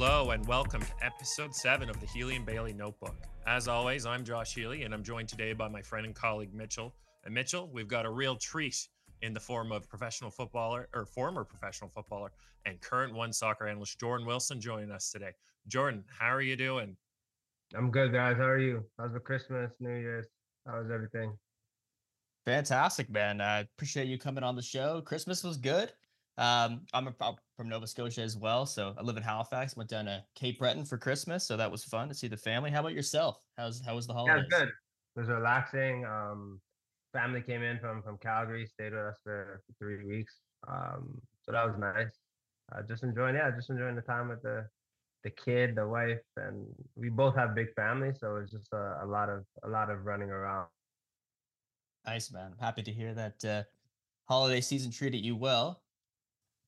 Hello and welcome to episode seven of the Healey and Bailey Notebook. As always, I'm Josh Healey and I'm joined today by my friend and colleague Mitchell. And Mitchell, we've got a real treat in the form of professional footballer or former professional footballer and current OneSoccer analyst Jordan Wilson joining us today. Jordan, how are you doing? I'm good, guys. How are you? How's the Christmas, New Year's? How's everything? Fantastic, man. I appreciate you coming on the show. Christmas was good. Um, I'm, a, I'm from Nova Scotia as well, so I live in Halifax. Went down to Cape Breton for Christmas, so that was fun to see the family. How about yourself? How's how was the holidays? Yeah, good. It was relaxing. Um, family came in from from Calgary, stayed with us for, three weeks. Um, so that was nice. Uh, just enjoying, yeah, just enjoying the time with the the kid, the wife, and we both have big families, so it's just a, a lot of a lot of running around. Nice, man. I'm happy to hear that uh, holiday season treated you well.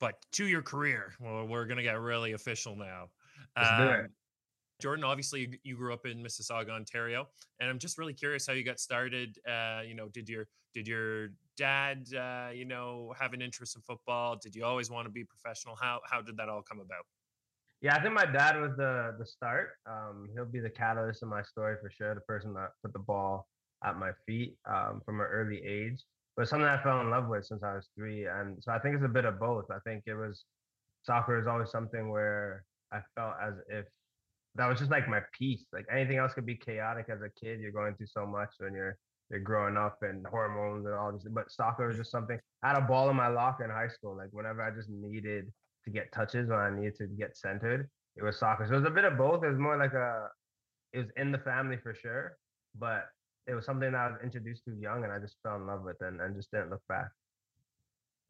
But to your career, well, we're gonna get really official now. Let's do it. Um, Jordan, obviously you- you grew up in Mississauga, Ontario, and I'm just really curious how you got started. Uh, you know, did your did your dad, uh, you know, have an interest in football? Did you always want to be professional? How how did that all come about? Yeah, I think my dad was the the start. Um, he'll be the catalyst in my story for sure. The person that put the ball at my feet um, from an early age, but something I fell in love with since I was three. And so I think it's a bit of both. I think it was soccer is always something where I felt as if that was just like my peace. Like anything else could be chaotic as a kid. You're going through so much when you're you're growing up and hormones and all this. But soccer was just something. I had a ball in my locker in high school. Like whenever I just needed to get touches when I needed to get centered, it was soccer. So it was a bit of both. It was more like a it was in the family for sure, but it was something that I was introduced to young and I just fell in love with and, and just didn't look back.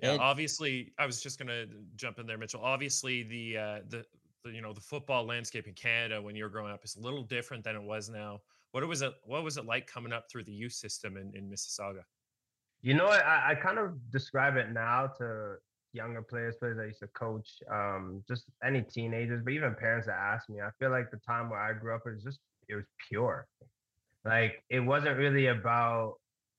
Yeah, And- obviously, I was just gonna jump in there, Mitchell. Obviously, the uh, the, the you know the football landscape in Canada when you were growing up is a little different than it was now. What was it? What was it like coming up through the youth system in, in Mississauga? You know? I, I kind of describe it now to younger players, players I used to coach, um, just any teenagers, but even parents that ask me. I feel like the time where I grew up is just it was pure. Like it wasn't really about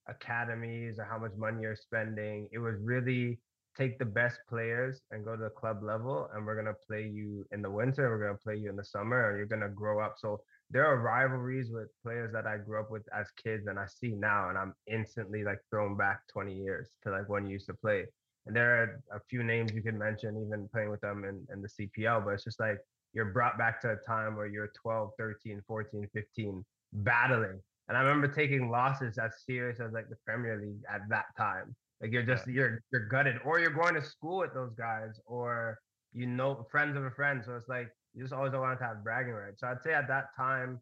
academies or how much money you're spending. It was really take the best players and go to the club level, and we're gonna play you in the winter. We're gonna play you in the summer, and you're gonna grow up. So there are rivalries with players that I grew up with as kids and I see now, and I'm instantly like thrown back 20 years to like when you used to play. And there are a few names you can mention, even playing with them in, in the CPL, but it's just like you're brought back to a time where you're 12, 13, 14, 15, battling. And I remember taking losses as serious as like the Premier League at that time. Like you're just you're you're gutted, or you're going to school with those guys, or you know friends of a friend. So it's like you just always want to have bragging rights. So I'd say at that time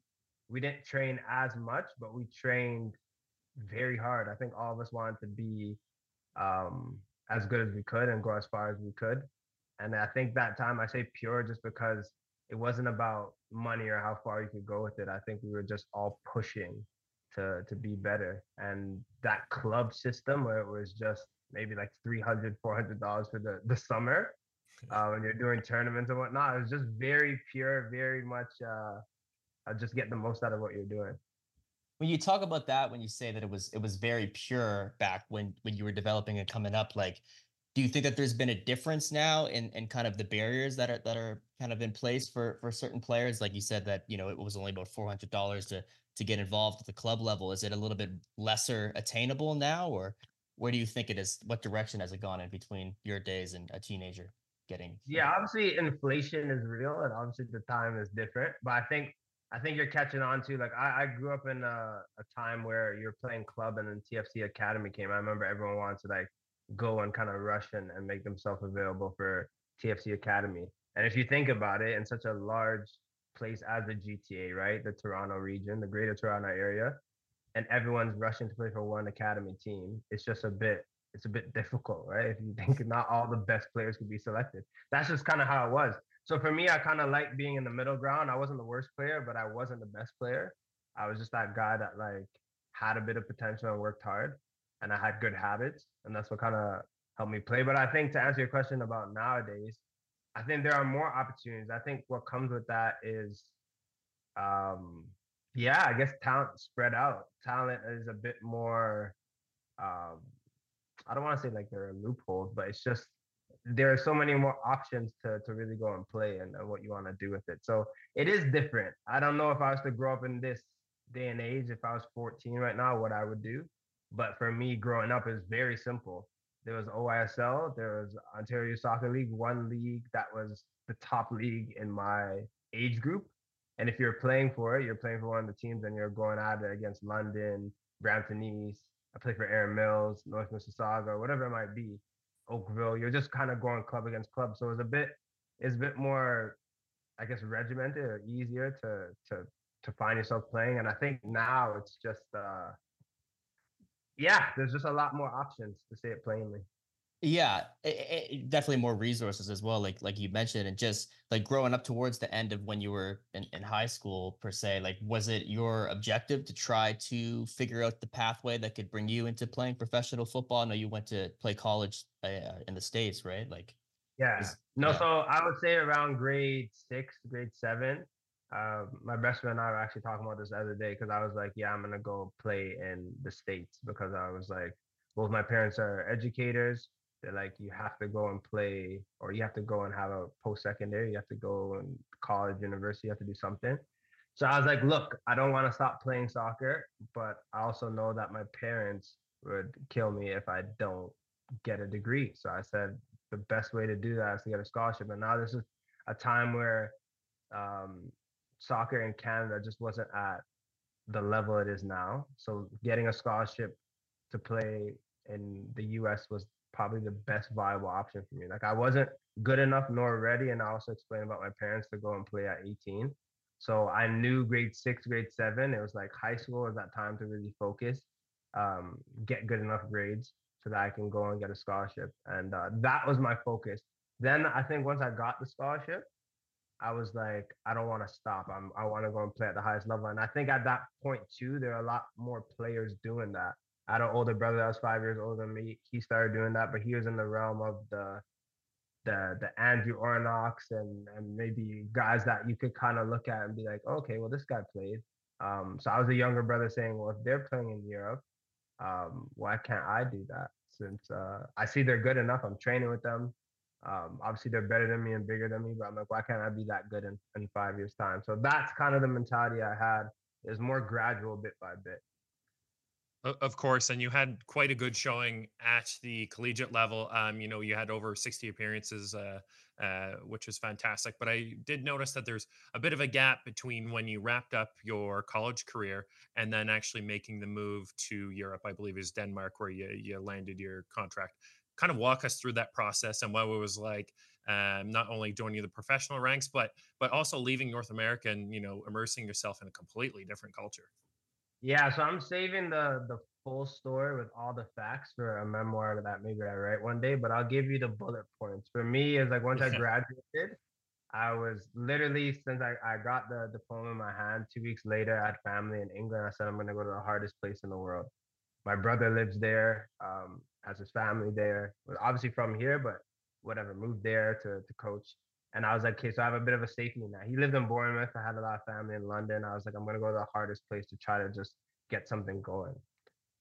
we didn't train as much, but we trained very hard. I think all of us wanted to be um, as good as we could and go as far as we could. And I think that time I say pure just because it wasn't about money or how far you could go with it. I think we were just all pushing to to be better. And that club system where it was just maybe like 300 400 dollars for the the summer uh, when you're doing tournaments and whatnot it was just very pure very much uh, uh just get the most out of what you're doing When you talk about that, when you say that it was it was very pure back when when you were developing and coming up, like, do you think that there's been a difference now in in kind of the barriers that are that are kind of in place for for certain players? Like you said that you know it was only about four hundred dollars to to get involved at the club level. Is it a little bit lesser attainable now, or where do you think it is? What direction has it gone in between your days and a teenager getting? yeah obviously inflation is real and obviously the time is different but i think i think you're catching on to like i, I grew up in a, a time where you're playing club and then tfc academy came i remember everyone wanted to like go and kind of rush and, and make themselves available for tfc academy and if you think about it in such a large place as the gta right the toronto region the greater toronto area and everyone's rushing to play for one academy team it's just a bit it's a bit difficult, right? If you think not all the best players could be selected. That's just kind of how it was. So for me, I kind of like being in the middle ground. I wasn't the worst player, but I wasn't the best player. I was just that guy that like had a bit of potential and worked hard and I had good habits. And that's what kind of helped me play. But I think to answer your question about nowadays, I think there are more opportunities. I think what comes with that is um yeah, I guess talent spread out. Talent is a bit more um I don't want to say like there are loopholes, but it's just there are so many more options to to really go and play and, and what you want to do with it. So it is different. I don't know if I was to grow up in this day and age, if I was 14 right now, what I would do. But for me, growing up is very simple. There was OISL, there was Ontario Soccer League, one league that was the top league in my age group. And if you're playing for it, you're playing for one of the teams and you're going at it against London, Brampton East. I play for Erin Mills, North Mississauga, whatever it might be, Oakville. You're just kind of going club against club. So it's a bit, it's a bit more, I guess, regimented or easier to to to find yourself playing. And I think now it's just uh yeah, there's just a lot more options to say it plainly. Yeah, it, it, definitely more resources as well. Like like you mentioned, and just like growing up towards the end of when you were in, in high school per se. Like, was it your objective to try to figure out the pathway that could bring you into playing professional football? I know you went to play college uh, in the states, right? Like, yeah, no. Yeah. So I would say around grade six, grade seven, uh, my best friend and I were actually talking about this the other day because I was like, yeah, I'm gonna go play in the states because I was like, both my parents are educators. They're like, you have to go and play, or you have to go and have a post secondary. You have to go and college, university. You have to do something. So I was like, look, I don't want to stop playing soccer, but I also know that my parents would kill me if I don't get a degree. So I said the best way to do that is to get a scholarship. And now this is a time where um, soccer in Canada just wasn't at the level it is now. So getting a scholarship to play in the US was probably the best viable option for me. Like I wasn't good enough nor ready. And I also explained about my parents to go and play at 18. So I knew grade six, grade seven, it was like high school was that time to really focus, um, get good enough grades so that I can go and get a scholarship. And uh, that was my focus. Then I think once I got the scholarship, I was like, I don't want to stop. I'm, I want to go and play at the highest level. And I think at that point too, there are a lot more players doing that. I had an older brother that was five years older than me. He started doing that, but he was in the realm of the the the Andrew Ornochs and and maybe guys that you could kind of look at and be like, okay, well this guy played. Um, so I was a younger brother saying, well, if they're playing in Europe, um, why can't I do that? Since uh, I see they're good enough, I'm training with them. Um, obviously, they're better than me and bigger than me, but I'm like, why can't I be that good in, in five years' time? So that's kind of the mentality I had. Is more gradual, bit by bit. Of course, and you had quite a good showing at the collegiate level. Um, you know, you had over 60 appearances, uh, uh, which was fantastic. But I did notice that there's a bit of a gap between when you wrapped up your college career and then actually making the move to Europe. I believe is Denmark, where you you landed your contract kind of walk us through that process and what it was like um, not only joining the professional ranks but but also leaving north america and you know immersing yourself in a completely different culture. Yeah so i'm saving the the full story with all the facts for a memoir that maybe i write one day but i'll give you the bullet points. For me is like once i graduated i was literally since I, I got the diploma in my hand two weeks later i had family in england. I said i'm going to go to the hardest place in the world my brother lives there um, has his family there. Was Obviously from here, but whatever, moved there to to coach. And I was like, okay, so I have a bit of a safety net. He lived in Bournemouth. I had a lot of family in London. I was like, I'm gonna go to the hardest place to try to just get something going.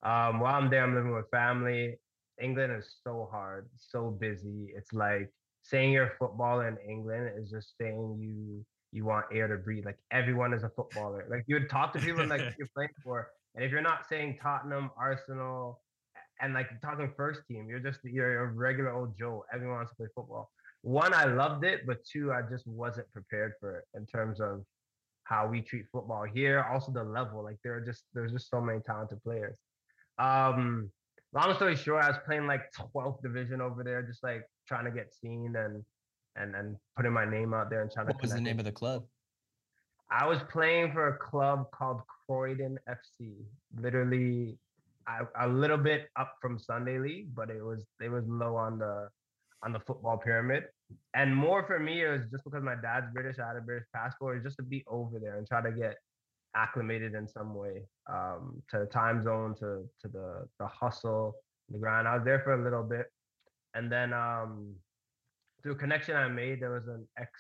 Um, while I'm there, I'm living with family. England is so hard, so busy. It's like saying you're a footballer in England is just saying you you want air to breathe. Like everyone is a footballer. Like you would talk to people like you're playing for, and if you're not saying Tottenham, Arsenal, and like talking first team, you're just you're a regular old Joe. Everyone wants to play football. One, I loved it, but two, I just wasn't prepared for it in terms of how we treat football here. Also, the level. Like there are just there's just so many talented players. Um, long story short, I was playing like 12th division over there, just like trying to get seen and and and putting my name out there and trying what to. What was the name of the club? I was playing for a club called Croydon FC. Literally a little bit up from Sunday League, but it was it was low on the on the football pyramid. And more for me, it was just because my dad's British, I had a British passport, just to be over there and try to get acclimated in some way um, to the time zone, to to the the hustle, the grind. I was there for a little bit, and then um, through a connection I made, there was an ex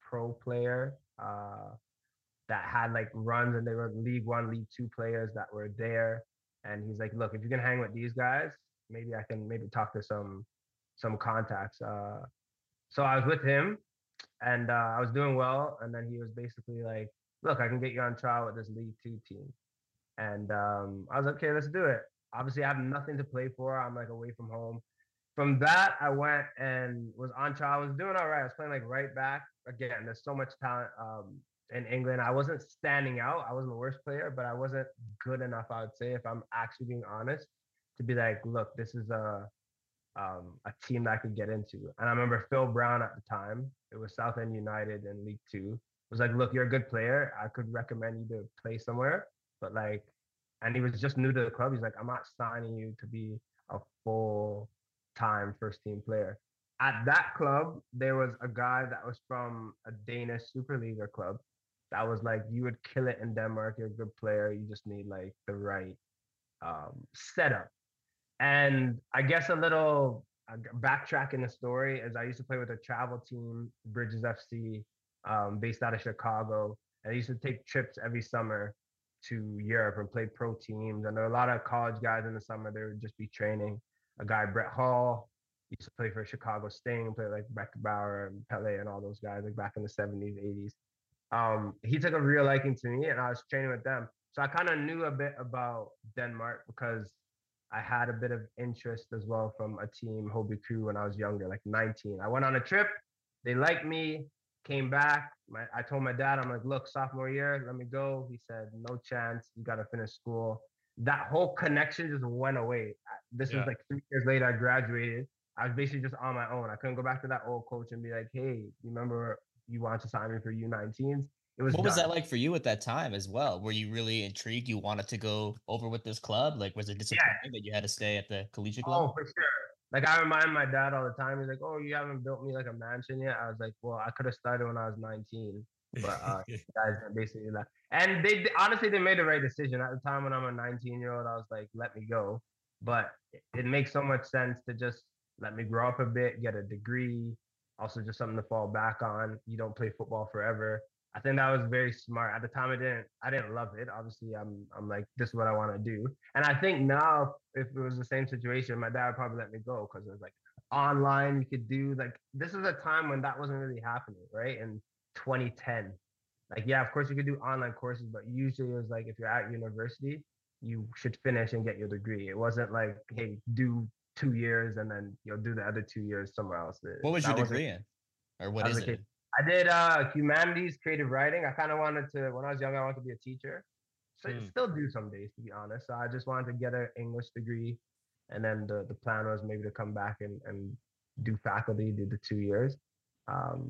pro player uh, that had like runs, and they were League One, League Two players that were there and he's like, look, if you can hang with these guys, maybe I can maybe talk to some some contacts. Uh, so I was with him, and uh, I was doing well. And then he was basically like, "Look, I can get you on trial with this League Two team." And um, I was like, "Okay, let's do it." Obviously, I have nothing to play for. I'm like away from home. From that, I went and was on trial. I was doing all right. I was playing like right back. Again, there's so much talent um, in England. I wasn't standing out. I wasn't the worst player, but I wasn't good enough. I would say, if I'm actually being honest, to be like, look, this is a um, a team that I could get into. And I remember Phil Brown at the time. It was Southend United in League Two. Was like, look, you're a good player. I could recommend you to play somewhere, but like, and he was just new to the club. He's like, I'm not signing you to be a full time first team player. At that club, there was a guy that was from a Danish Superliga club that was like, you would kill it in Denmark. You're a good player. You just need like the right um, setup. And I guess a little uh, backtrack in the story is I used to play with a travel team, Bridges FC, um, based out of Chicago. And I used to take trips every summer to Europe and play pro teams. And there were a lot of college guys in the summer. They would just be training. A guy, Brett Hall, used to play for Chicago Sting, play like Beckenbauer and Pele and all those guys, like back in the 70s, 80s. Um, he took a real liking to me and I was training with them. So I kind of knew a bit about Denmark because I had a bit of interest as well from a team, Hobie Crew, when I was younger, like 19. I went on a trip. They liked me, came back. My, I told my dad, I'm like, look, sophomore year, let me go. He said, no chance. You got to finish school. That whole connection just went away. This yeah. was like three years later, I graduated. I was basically just on my own. I couldn't go back to that old coach and be like, hey, you remember you wanted to sign me for U19s? It was what was that like for you at that time as well? Were you really intrigued? You wanted to go over with this club? Like, was it disappointing yeah. that you had to stay at the collegiate club? Oh, for sure. Like I remind my dad all the time. He's like, "Oh, you haven't built me like a mansion yet." I was like, "Well, I could have started when I was 19." But uh, guys basically that. And they honestly they made the right decision at the time when I'm a 19 year old. I was like, "Let me go." But it, it makes so much sense to just let me grow up a bit, get a degree, also just something to fall back on. You don't play football forever. I think that was very smart. At the time, I didn't I didn't love it. Obviously, I'm I'm like this is what I want to do. And I think now, if it was the same situation, my dad would probably let me go because it was like online you could do like this is a time when that wasn't really happening, right? In 2010, like yeah, of course you could do online courses, but usually it was like if you're at university, you should finish and get your degree. It wasn't like hey, do two years and then you'll do the other two years somewhere else. What was that your degree in, or what is it? I did uh humanities, creative writing. I kind of wanted to when I was young, I wanted to be a teacher. So mm. still do some days to be honest. So I just wanted to get an English degree. And then the, the plan was maybe to come back and, and do faculty, do the two years, um,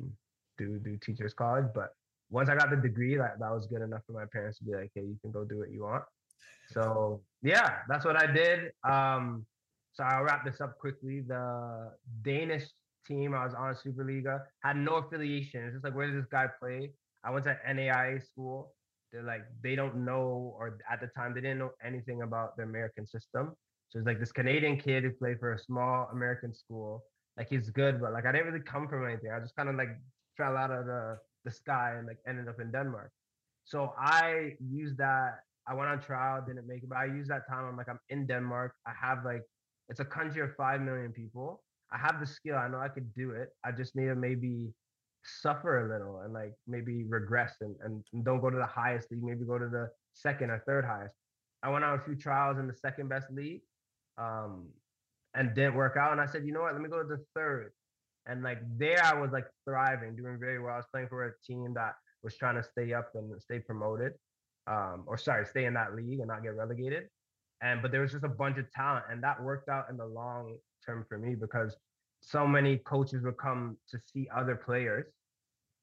do do teachers college. But once I got the degree, that, that was good enough for my parents to be like, hey, you can go do what you want. So yeah, that's what I did. Um, so I'll wrap this up quickly. The Danish team. I was on Superliga. Had no affiliation. It's just like where does this guy play? I went to NAIA school. They're like they don't know, or at the time they didn't know anything about the American system. So it's like this Canadian kid who played for a small American school. Like he's good, but like I didn't really come from anything. I just kind of like fell out of the the sky and like ended up in Denmark. So I used that. I went on trial, didn't make it, but I used that time. I'm like, I'm in Denmark. I have like, it's a country of five million people. I have the skill. I know I could do it. I just need to maybe suffer a little and like maybe regress and, and don't go to the highest league, maybe go to the second or third highest. I went on a few trials in the second best league um, and didn't work out. And I said, you know what, let me go to the third. And like there I was like thriving, doing very well. I was playing for a team that was trying to stay up and stay promoted. Um, or sorry, stay in that league and not get relegated. And but there was just a bunch of talent, and that worked out in the long term for me because so many coaches would come to see other players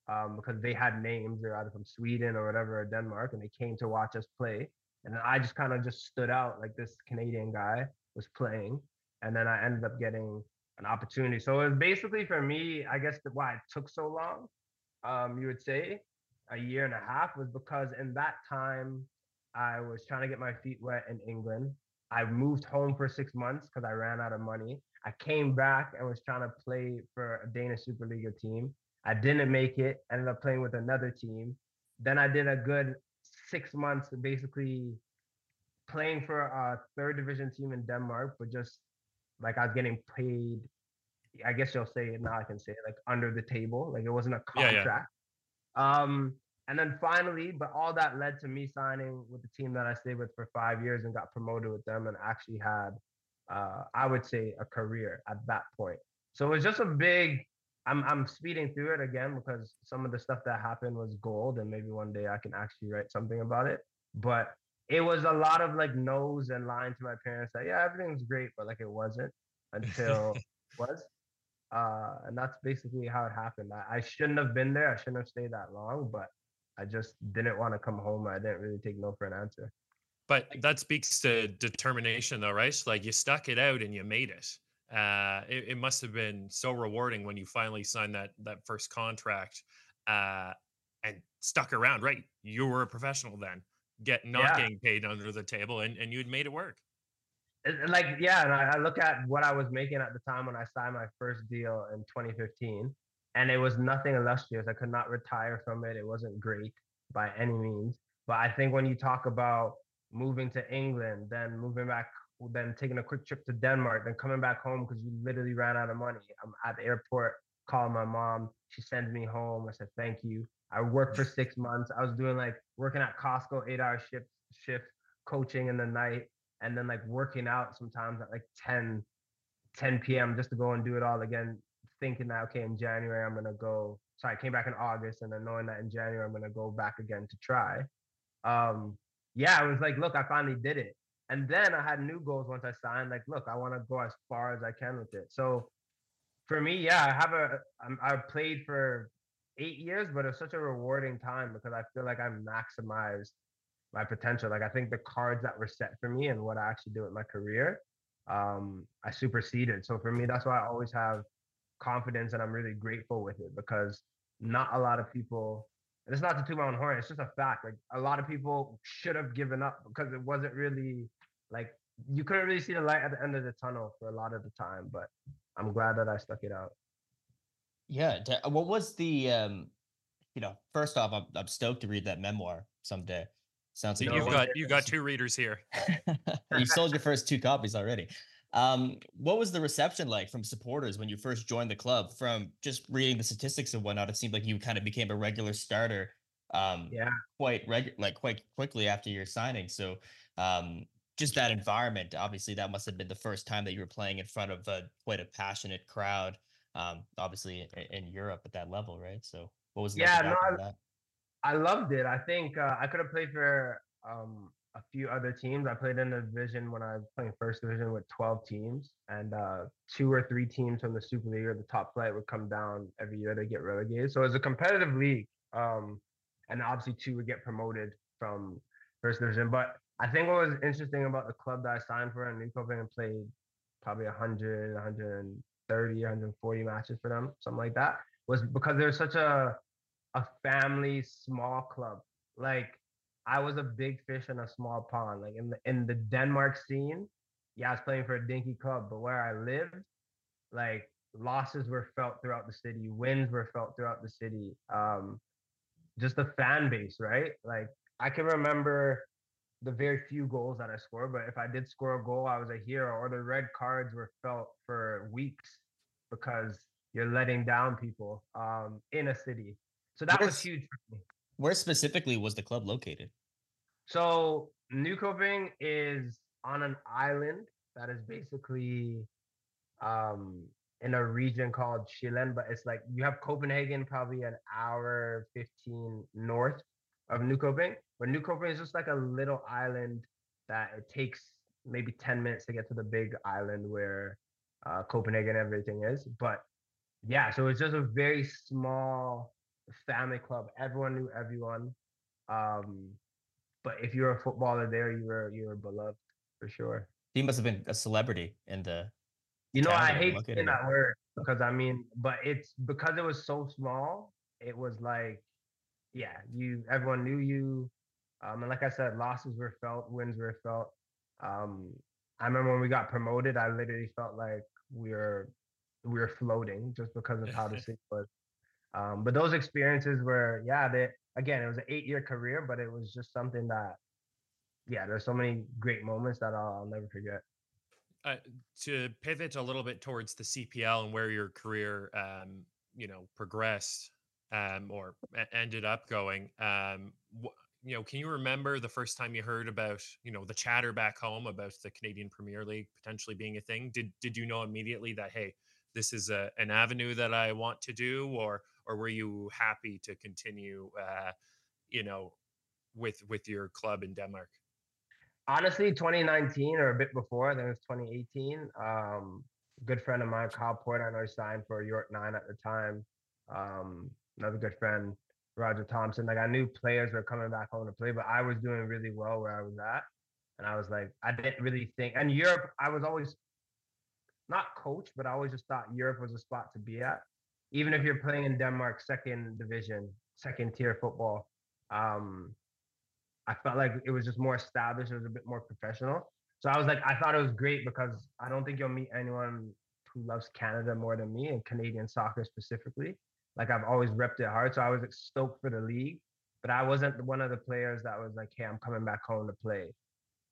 um, because they had names. They're either from Sweden or whatever, or Denmark, and they came to watch us play. And then I just kind of just stood out like this Canadian guy was playing, and then I ended up getting an opportunity. So it was basically for me, I guess why it took so long, um, you would say, a year and a half was because in that time I was trying to get my feet wet in England. I moved home for six months because I ran out of money. I came back and was trying to play for a Danish Superliga team. I didn't make it, ended up playing with another team. Then I did a good six months basically playing for a third division team in Denmark, but just like I was getting paid I guess you'll say it now. I can say it like under the table, like it wasn't a Yeah, contract. yeah. Um, and then finally, but all that led to me signing with the team that I stayed with for five years and got promoted with them, and actually had, uh, I would say, a career at that point. So it was just a big. I'm I'm speeding through it again because some of the stuff that happened was gold, and maybe one day I can actually write something about it. But it was a lot of like no's and lying to my parents that yeah everything's great, but like it wasn't until it was. Uh, and that's basically how it happened. I, I shouldn't have been there. I shouldn't have stayed that long, but I just didn't want to come home. I didn't really take no for an answer. But that speaks to determination, though, right? Like you stuck it out and you made it. Uh, it, it must have been so rewarding when you finally signed that that first contract uh, and stuck around. Right, you were a professional then, get not Yeah. getting paid under the table, and and you'd made it work. It like yeah, and I, I look at what I was making at the time when I signed my first deal in 2015, and it was nothing illustrious. I could not retire from it. It wasn't great by any means. But I think when you talk about moving to England, then moving back, then taking a quick trip to Denmark, then coming back home because you literally ran out of money. I'm at the airport, calling my mom. She sends me home. I said thank you. I worked for six months. I was doing like working at Costco, eight hour shift shift, coaching in the night and then like working out sometimes at like 10 10 p.m just to go and do it all again thinking that okay in january i'm gonna go sorry i came back in august and then knowing that in january i'm gonna go back again to try um yeah i was like look i finally did it and then i had new goals once i signed like look i want to go as far as i can with it so for me yeah i have a i played for eight years but it's such a rewarding time because i feel like i maximized my potential. Like I think the cards that were set for me and what I actually do with my career, um, I superseded. So for me, that's why I always have confidence and I'm really grateful with it because not a lot of people. And it's not to toot my own horn. It's just a fact. Like a lot of people should have given up because it wasn't really like you couldn't really see the light at the end of the tunnel for a lot of the time. But I'm glad that I stuck it out. Yeah. What was the um, you know, first off, I'm I'm stoked to read that memoir someday. Sounds like you've got day you got two readers here. you sold your first two copies already. Um, what was the reception like from supporters when you first joined the club? From just reading the statistics and whatnot, it seemed like you kind of became a regular starter. Um, Yeah. quite reg- like quite quickly after your signing. So, um, just that environment. Obviously, that must have been the first time that you were playing in front of a quite a passionate crowd. Um, obviously in, in Europe at that level, right? So, what was Yeah, like no, that? I loved it. I think uh, I could have played for um, a few other teams. I played in a division when I was playing first division with 12 teams, and uh, two or three teams from the Super League or the top flight would come down every year to get relegated. So it was a competitive league, um, and obviously two would get promoted from first division. But I think what was interesting about the club that I signed for in Nykøbing and played probably 100, 130, 140 matches for them, something like that, was because there's such a a family small club. Like I was a big fish in a small pond. Like in the in the Denmark scene, yeah, I was playing for a dinky club, but where I lived, like losses were felt throughout the city, wins were felt throughout the city. Um, just the fan base, right? Like I can remember the very few goals that I scored, but if I did score a goal, I was a hero. Or the red cards were felt for weeks because you're letting down people um, in a city. So that was huge for me. Where specifically was the club located? So Nykøbing is on an island that is basically um, in a region called Chilen, but it's like you have Copenhagen probably an hour 15 north of Nykøbing, but Nykøbing is just like a little island that it takes maybe 10 minutes to get to the big island where uh, Copenhagen and everything is. But yeah, so it's just a very small family club. Everyone knew everyone. Um, but if you're a footballer there, you were you were beloved for sure. He must have been a celebrity in the You know, I hate saying that word because I mean, but it's because it was so small. It was like, yeah, you everyone knew you. Um, and like I said, losses were felt, wins were felt. Um, I remember when we got promoted, I literally felt like we were we were floating just because of how the city was. Um, but those experiences were, yeah, they again, it was an eight year career, but it was just something that, yeah, there's so many great moments that I'll, I'll never forget. uh, to pivot a little bit towards the CPL and where your career, um, you know, progressed um, or ended up going. Um, wh- you know, can you remember the first time you heard about, you know, the chatter back home about the Canadian Premier League potentially being a thing? Did did you know immediately that hey, this is a, an avenue that I want to do, or or were you happy to continue, uh, you know, with with your club in Denmark? honestly 2019 or a bit before, I think it was 2018. Um, good friend of mine, Kyle Porter, I know he signed for York Nine at the time. Um, another good friend, Roger Thompson. Like I knew players were coming back home to play, but I was doing really well where I was at. And I was like, I didn't really think. And Europe, I was always not coach, but I always just thought Europe was a spot to be at. Even if you're playing in Denmark, second division, second tier football, um, I felt like it was just more established. It was a bit more professional. So I was like, I thought it was great because I don't think you'll meet anyone who loves Canada more than me and Canadian soccer specifically. Like I've always repped it hard. So I was stoked for the league, but I wasn't one of the players that was like, hey, I'm coming back home to play.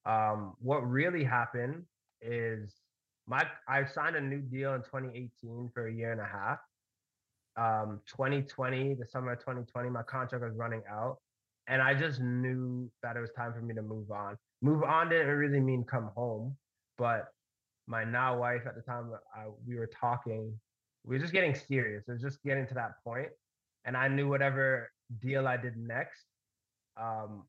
Um, what really happened is my I signed a new deal in 2018 for a year and a half. Um, 2020, the summer of 2020, my contract was running out and I just knew that it was time for me to move on. Move on didn't really mean come home, but my now wife at the time uh, we were talking, we were just getting serious. It was just getting to that point, and I knew whatever deal I did next, um,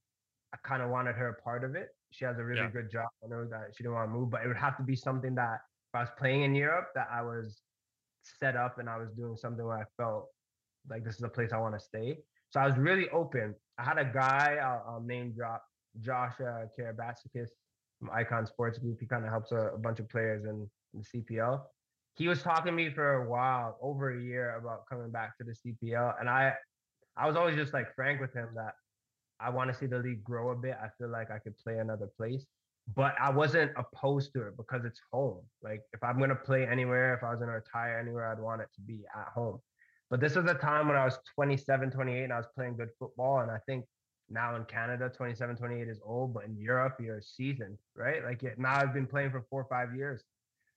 I kind of wanted her a part of it. She has a really yeah. good job. I know that she didn't want to move, but it would have to be something that if I was playing in Europe, that I was set up and I was doing something where I felt like this is a place I want to stay. So I was really open. I had a guy, I'll, I'll name drop, Josh uh, Karabatskis from Icon Sports Group. He kind of helps a, a, bunch of players in, in the CPL. He was talking to me for a while, over a year, about coming back to the CPL, and I, I was always just like frank with him that I want to see the league grow a bit. I feel like I could play another place, but I wasn't opposed to it because it's home. Like if I'm gonna play anywhere, if I was gonna retire anywhere, I'd want it to be at home. But this was a time when I was 27, 28, and I was playing good football. And I think now in Canada, 27, 28 is old, but in Europe, you're seasoned, right? Like now I've been playing for four or five years.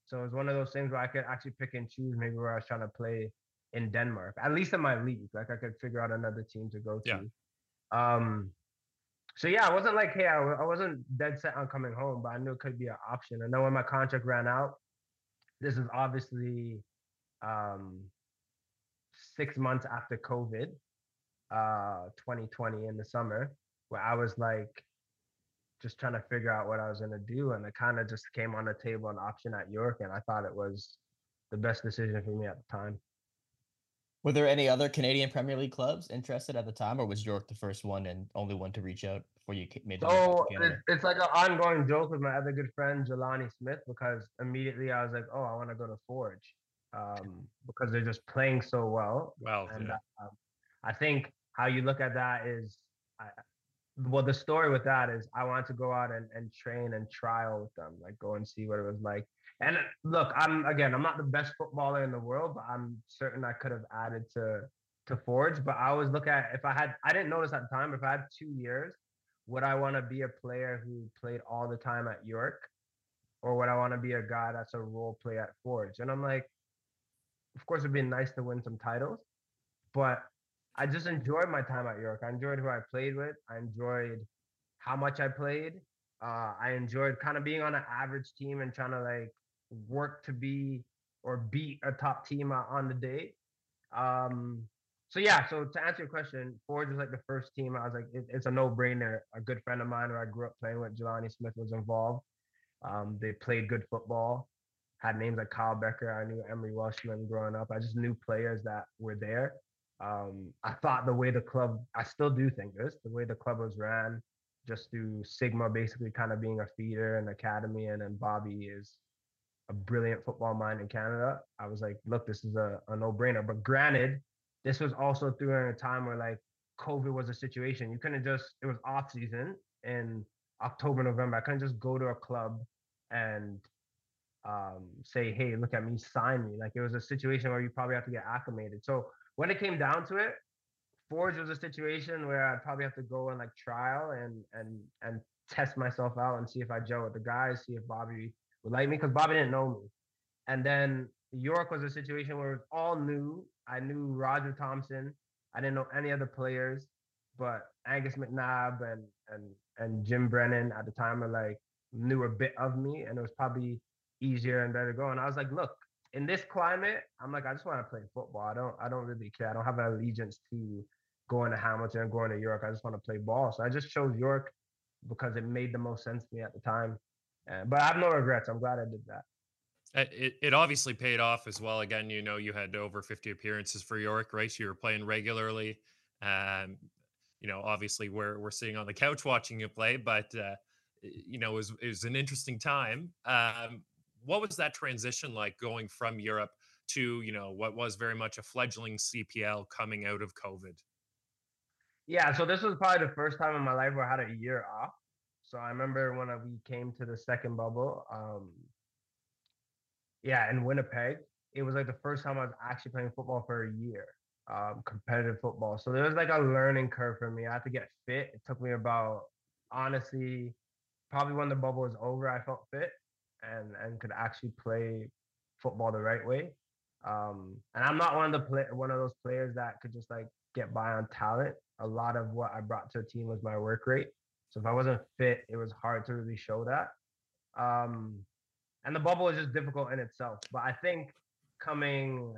So it was one of those things where I could actually pick and choose maybe where I was trying to play in Denmark, at least in my league. Like I could figure out another team to go to. Yeah. Um, so yeah, I wasn't like, hey, I, I wasn't dead set on coming home, but I knew it could be an option. And then when my contract ran out, this is obviously um, six months after COVID, uh, 2020 in the summer, where I was like just trying to figure out what I was to do. And it kind of just came on the table an option at York. And I thought it was the best decision for me at the time. Were there any other Canadian Premier League clubs interested at the time, or was York the first one and only one to reach out before you made the So it's, it's like an ongoing joke with my other good friend Jelani Smith because immediately I was like, oh, I want to go to Forge um, because they're just playing so well. Well, and yeah. uh, I think how you look at that is, I, well, the story with that is I wanted to go out and, and train and trial with them, like go and see what it was like. And uh, look, I'm again, I'm not the best footballer in the world, but I'm certain I could have added to to Forge. But I always look at if I had, I didn't notice at the time, if I had two years, would I want to be a player who played all the time at York, or would I want to be a guy that's a role play at Forge? And I'm like, of course, it'd be nice to win some titles, but I just enjoyed my time at York. I enjoyed who I played with. I enjoyed how much I played. Uh, I enjoyed kind of being on an average team and trying to like work to be or beat a top team on the day. Um, so yeah, so to answer your question, Forge was like the first team. I was like, it, it's a no-brainer. A good friend of mine who I grew up playing with, Jelani Smith, was involved. Um, they played good football had names like Kyle Bekker. I knew Emery Welshman growing up. I just knew players that were there. Um, I thought the way the club, I still do think this, the way the club was ran, just through Sigma basically kind of being a feeder and academy, and then Bobby is a brilliant football mind in Canada. I was like, look, this is a, a no brainer. But granted, this was also during a time where like COVID was a situation. You couldn't just, it was off season in October, November. I couldn't just go to a club and um, say, hey, look at me, sign me. Like it was a situation where you probably have to get acclimated. So when it came down to it, Forge was a situation where I'd probably have to go and like trial and and and test myself out and see if I gel with the guys, see if Bobby would like me because Bobby didn't know me. And then York was a situation where it was all new. I knew Roger Thompson. I didn't know any other players, but Angus McNabb and and and Jim Brennan at the time were like knew a bit of me, and it was probably easier and better to go. And I was like, look, in this climate, I'm like, I just want to play football. I don't I don't really care. I don't have an allegiance to going to Hamilton going to York. I just want to play ball. So I just chose York because it made the most sense to me at the time. Uh, but I have no regrets. I'm glad I did that. Uh, it, it obviously paid off as well. Again, you know, you had over 50 appearances for York, right? You were playing regularly. Um, you know, obviously we're we're sitting on the couch watching you play, but uh, you know, it was it was an interesting time. Um, what was that transition like going from Europe to you know what was very much a fledgling CPL coming out of COVID? Yeah, so this was probably the first time in my life where I had a year off. So I remember when we came to the second bubble. Um, yeah, in Winnipeg, it was like the first time I was actually playing football for a year, um, competitive football. So there was like a learning curve for me. I had to get fit. It took me about, honestly, probably when the bubble was over, I felt fit and and could actually play football the right way. Um, and I'm not one of the play, one of those players that could just like get by on talent. A lot of what I brought to a team was my work rate. So if I wasn't fit, it was hard to really show that. Um, and the bubble is just difficult in itself. But I think coming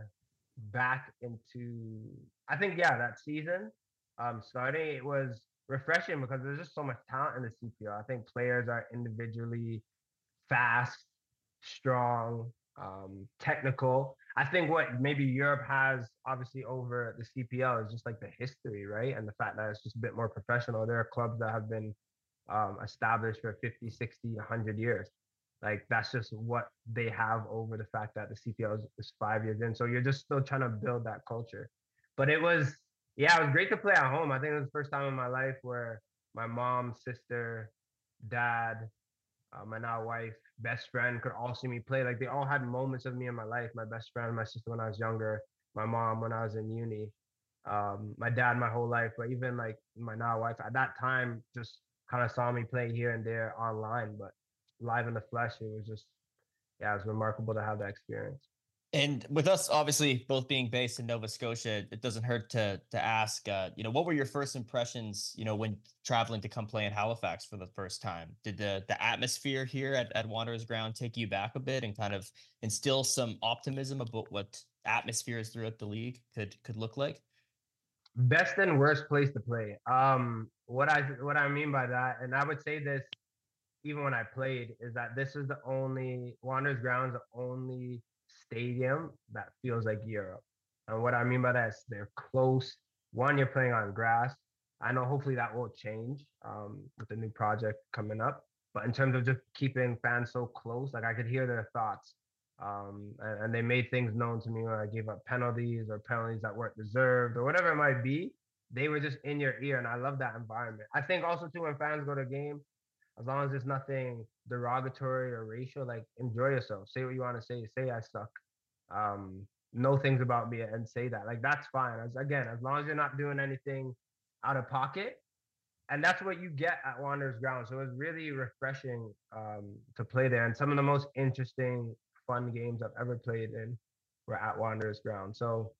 back into, I think yeah, that season um, starting it was refreshing because there's just so much talent in the CPL. I think players are individually fast, strong, um, technical. I think what maybe Europe has obviously over the CPL is just like the history, right? And the fact that it's just a bit more professional. There are clubs that have been um, established for 50, 60, 100 years. Like that's just what they have over the fact that the CPL is, is five years in. So you're just still trying to build that culture. But it was, yeah, it was great to play at home. I think it was the first time in my life where my mom, sister, dad, uh, my now wife, best friend could all see me play. Like they all had moments of me in my life. My best friend, my sister when I was younger, my mom when I was in uni, um, my dad my whole life. But even like my now wife at that time just kind of saw me play here and there online. But live in the flesh, it was just yeah, it was remarkable to have that experience. And with us, obviously, both being based in Nova Scotia, it doesn't hurt to to ask. Uh, you know, what were your first impressions? You know, when traveling to come play in Halifax for the first time, did the the atmosphere here at at Wanderers Ground take you back a bit and kind of instill some optimism about what atmospheres throughout the league could could look like? Best and worst place to play. Um, what I what I mean by that, and I would say this even when I played, is that this is the only Wanderers Ground's the only stadium that feels like Europe. And what I mean by that is they're close. One, you're playing on grass. I know hopefully that will change um, with the new project coming up. But in terms of just keeping fans so close, like I could hear their thoughts. Um, and, and, they made things known to me when I gave up penalties or penalties that weren't deserved or whatever it might be. They were just in your ear, and I love that environment. I think also too when fans go to a game, as long as there's nothing derogatory or racial, like enjoy yourself. Say what you want to say. Say I suck. Um, know things about me and say that. Like that's fine. As again, as long as you're not doing anything out of pocket. And that's what you get at Wanderers Ground. So it was really refreshing um, to play there. And some of the most interesting, fun games I've ever played in were at Wanderers Ground. So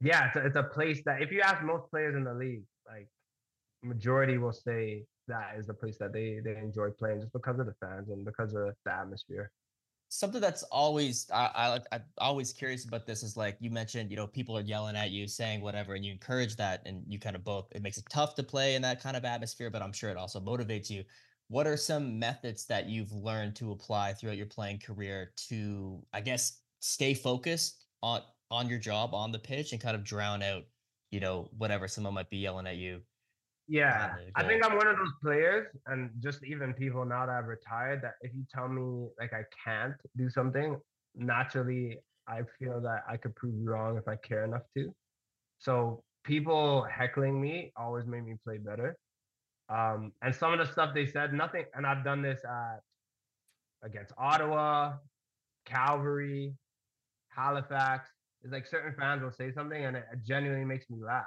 yeah, it's a, it's a place that if you ask most players in the league, like majority will say that is the place that they they enjoy playing just because of the fans and because of the atmosphere something that's always I, I I'm always curious about this is like you mentioned, you know, people are yelling at you, saying whatever, and you encourage that, and you kind of both. It makes it tough to play in that kind of atmosphere, but I'm sure it also motivates you. What are some methods that you've learned to apply throughout your playing career to, I guess, stay focused on on your job on the pitch and kind of drown out, you know, whatever someone might be yelling at you yeah, I think I'm one of those players, and just even people now that I've retired, that if you tell me like I can't do something, naturally I feel that I could prove you wrong if I care enough to. So people heckling me always made me play better. Um, and some of the stuff they said, nothing, and I've done this at against Ottawa, Calgary, Halifax. It's like certain fans will say something, and it genuinely makes me laugh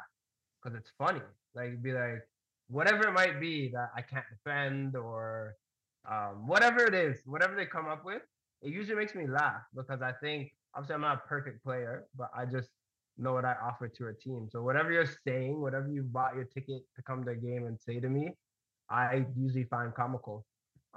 because it's funny. Like be like whatever it might be that I can't defend or um, whatever it is, whatever they come up with, it usually makes me laugh because I think obviously I'm not a perfect player, but I just know what I offer to a team. So whatever you're saying, whatever you bought your ticket to come to a game and say to me, I usually find comical.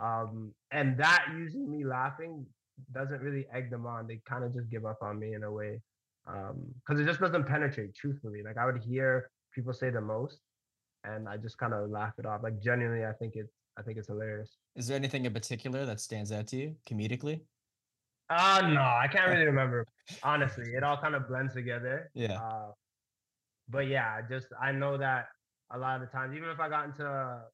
Um, and that usually me laughing doesn't really egg them on. They kind of just give up on me in a way. Um, because it just doesn't penetrate truthfully. Like I would hear people say the most and I just kind of laugh it off. Like genuinely, I think it's I think it's hilarious. Is there anything in particular that stands out to you comedically? Uh no, I can't really remember. Honestly, it all kind of blends together. Yeah. Uh, but yeah, just I know that a lot of the times, even if I got into a,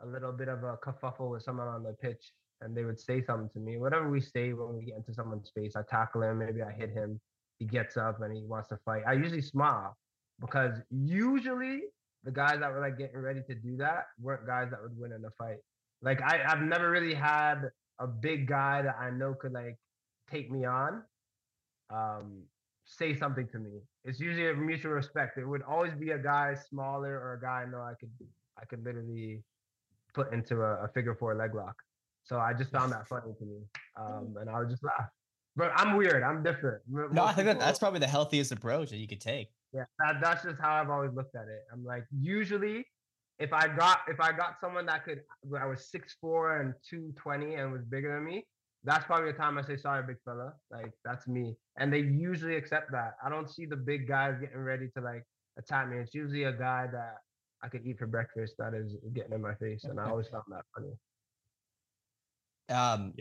a little bit of a kerfuffle with someone on the pitch, and they would say something to me, whatever we say when we get into someone's space, I tackle him, maybe I hit him, he gets up and he wants to fight. I usually smile because usually the guys that were like getting ready to do that weren't guys that would win in a fight. Like I, I've never really had a big guy that I know could like take me on, um, say something to me. It's usually a mutual respect. It would always be a guy smaller or a guy I know I could I could literally put into a, a figure four leg lock. So I just found that funny to me, um, and I would just laugh. But I'm weird. I'm different. Most no, I think that that's probably the healthiest approach that you could take. Yeah, that, that's just how I've always looked at it. I'm like, usually, if I got if I got someone that could, I was six four and two twenty and was bigger than me, that's probably the time I say sorry, big fella. Like that's me, and they usually accept that. I don't see the big guys getting ready to like attack me. It's usually a guy that I could eat for breakfast that is getting in my face, and I always found that funny. Um,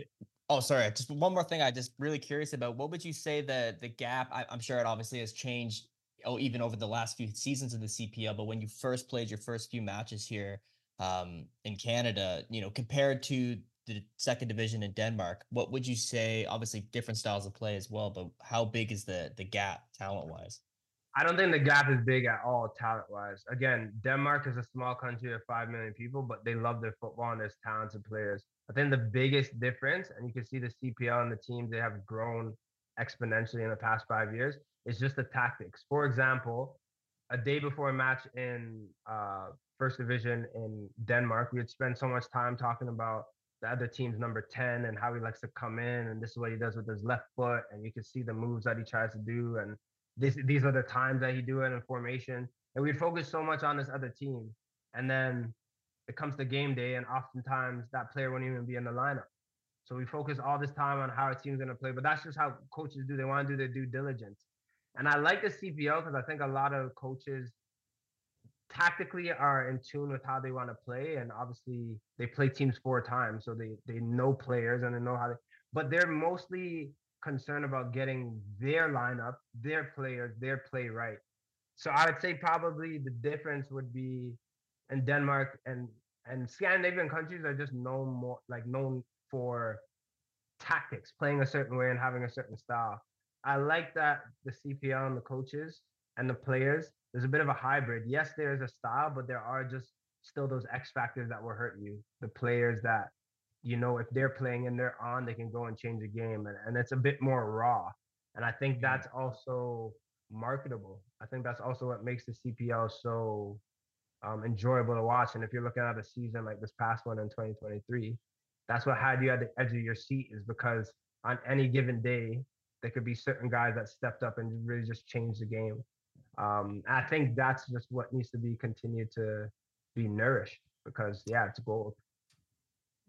Oh, sorry. Just one more thing. I just really curious about. What would you say the the gap? I, am sure it obviously has changed. Oh, even over the last few seasons of the CPL. But when you first played your first few matches here um, in Canada, you know, compared to the second division in Denmark, what would you say? Obviously, different styles of play as well. But how big is the the gap talent wise? I don't think the gap is big at all talent wise. Again, Denmark is a small country of 5 million people, but they love their football and there's talented players. I think the biggest difference, and you can see the CPL and the teams, they have grown exponentially in the past five years, is just the tactics. For example, a day before a match in uh, first division in Denmark, we had spent so much time talking about the other team's number 10 and how he likes to come in and this is what he does with his left foot and you can see the moves that he tries to do and this, these are the times that he do it in formation and we focus so much on this other team and then it comes to game day, and oftentimes that player won't even be in the lineup. So we focus all this time on how our team's going to play, but that's just how coaches do. They want to do their due diligence. And I like the CPL because I think a lot of coaches tactically are in tune with how they want to play. And obviously they play teams four times. So they, they know players and they know how they, but they're mostly concerned about getting their lineup, their players, their play right. So I would say probably the difference would be in Denmark and and Scandinavian countries are just known more like known for tactics, playing a certain way and having a certain style. I like that the CPL and the coaches and the players, there's a bit of a hybrid. Yes, there is a style, but there are just still those X factors that will hurt you. The players that, you know, if they're playing and they're on, they can go and change the game. And, and it's a bit more raw. And I think that's also marketable. I think that's also what makes the CPL so um, enjoyable to watch. And if you're looking at a season like this past one in 2023, that's what had you at the edge of your seat is because on any given day, there could be certain guys that stepped up and really just changed the game. Um, I think that's just what needs to be continued to be nourished because yeah, it's gold.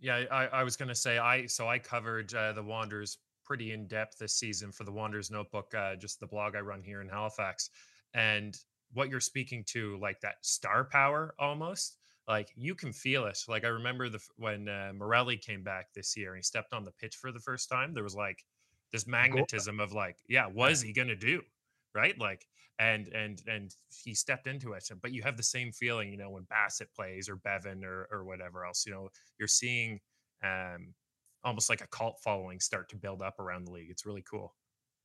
Yeah, I, I was going to say I so I covered uh, the Wanderers pretty in depth this season for the Wanderers Notebook, uh, just the blog I run here in Halifax, and what you're speaking to, like that star power almost. Like you can feel it. Like I remember the when uh, Morelli came back this year and he stepped on the pitch for the first time. There was like this magnetism of like, yeah, what is he gonna do? Right? Like and and and he stepped into it. But you have the same feeling, you know, when Bassett plays or Bevan or or whatever else. You know, you're seeing um almost like a cult following start to build up around the league. It's really cool.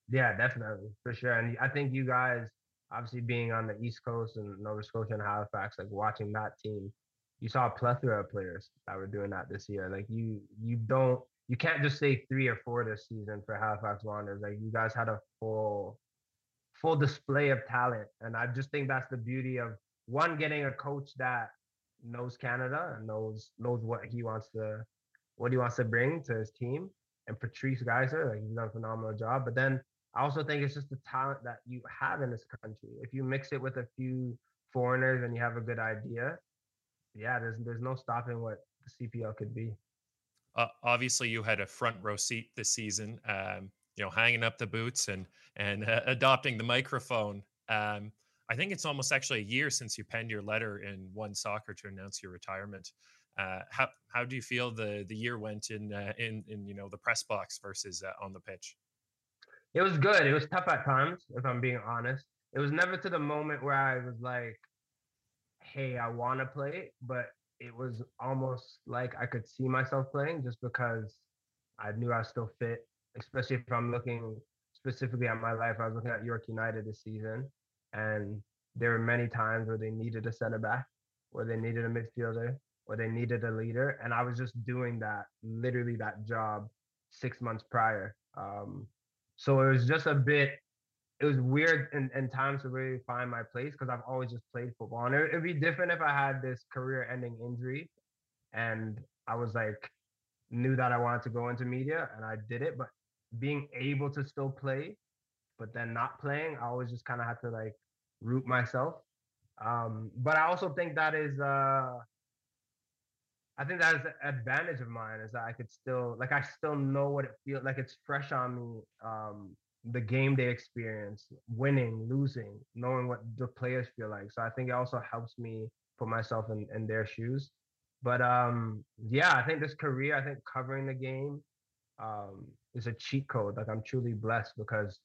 Yeah, definitely for sure. And I think you guys obviously being on the East Coast and Nova Scotia and Halifax, like watching that team, you saw a plethora of players that were doing that this year. Like you, you don't, you can't just say three or four this season for Halifax Wanderers. Like you guys had a full, full display of talent, and I just think that's the beauty of one getting a coach that knows Canada and knows knows what he wants to, what he wants to bring to his team, and Patrice Gheisar, like he's done a phenomenal job. But then I also think it's just the talent that you have in this country. If you mix it with a few foreigners and you have a good idea, yeah, there's there's no stopping what the CPL could be. Uh, obviously, you had a front row seat this season. Um, you know, hanging up the boots and and uh, adopting the microphone. Um, I think it's almost actually a year since you penned your letter in OneSoccer to announce your retirement. Uh, how how do you feel the the year went in uh, in in you know the press box versus uh, on the pitch? It was good. It was tough at times, if I'm being honest. It was never to the moment where I was like, "Hey, I want to play," but it was almost like I could see myself playing just because I knew I was still fit. Especially if I'm looking specifically at my life, I was looking at York United this season, and there were many times where they needed a center back, where they needed a midfielder, or they needed a leader. And I was just doing that, literally that job six months prior. Um, so it was just a bit, it was weird in, in times to really find my place because I've always just played football. And it, would be different if I had this career ending injury and I was like, knew that I wanted to go into media and I did it. But being able to still play, but then not playing, I always just kind of had to like root myself. Um, but I also think that is uh I think that is the advantage of mine is that I could still like I still know what it feels like it's fresh on me. Um, the game day experience, winning, losing, knowing what the players feel like. So I think it also helps me put myself in, in their shoes. But um, yeah, I think this career, I think covering the game um, is a cheat code. Like I'm truly blessed because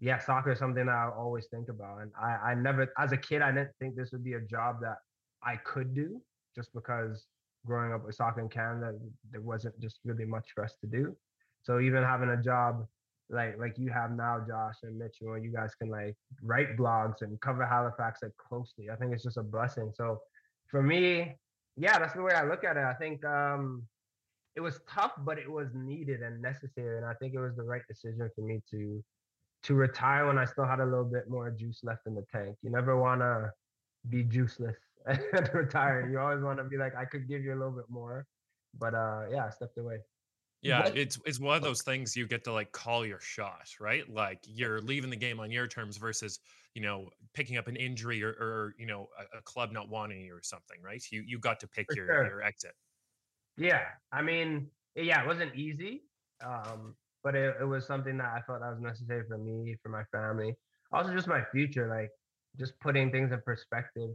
yeah, soccer is something I always think about. And I, I never, as a kid, I didn't think this would be a job that I could do just because growing up with soccer in Canada, there wasn't just really much for us to do. So even having a job like like you have now, Josh and Mitchell, where you guys can like write blogs and cover Halifax like closely. I think it's just a blessing. So for me, yeah, that's the way I look at it. I think um it was tough, but it was needed and necessary. And I think it was the right decision for me to to retire when I still had a little bit more juice left in the tank. You never wanna be juiceless and retire. You always want to be like, I could give you a little bit more, but uh, yeah, I stepped away. Yeah, what? it's it's one of those things you get to like call your shot, right? Like you're leaving the game on your terms versus you know picking up an injury or, or you know a, a, club not wanting you or something, right? You you got to pick your sure. your exit. Yeah, I mean, yeah, it wasn't easy, um, but it, it was something that I felt that was necessary for me, for my family, also just my future, like just putting things in perspective.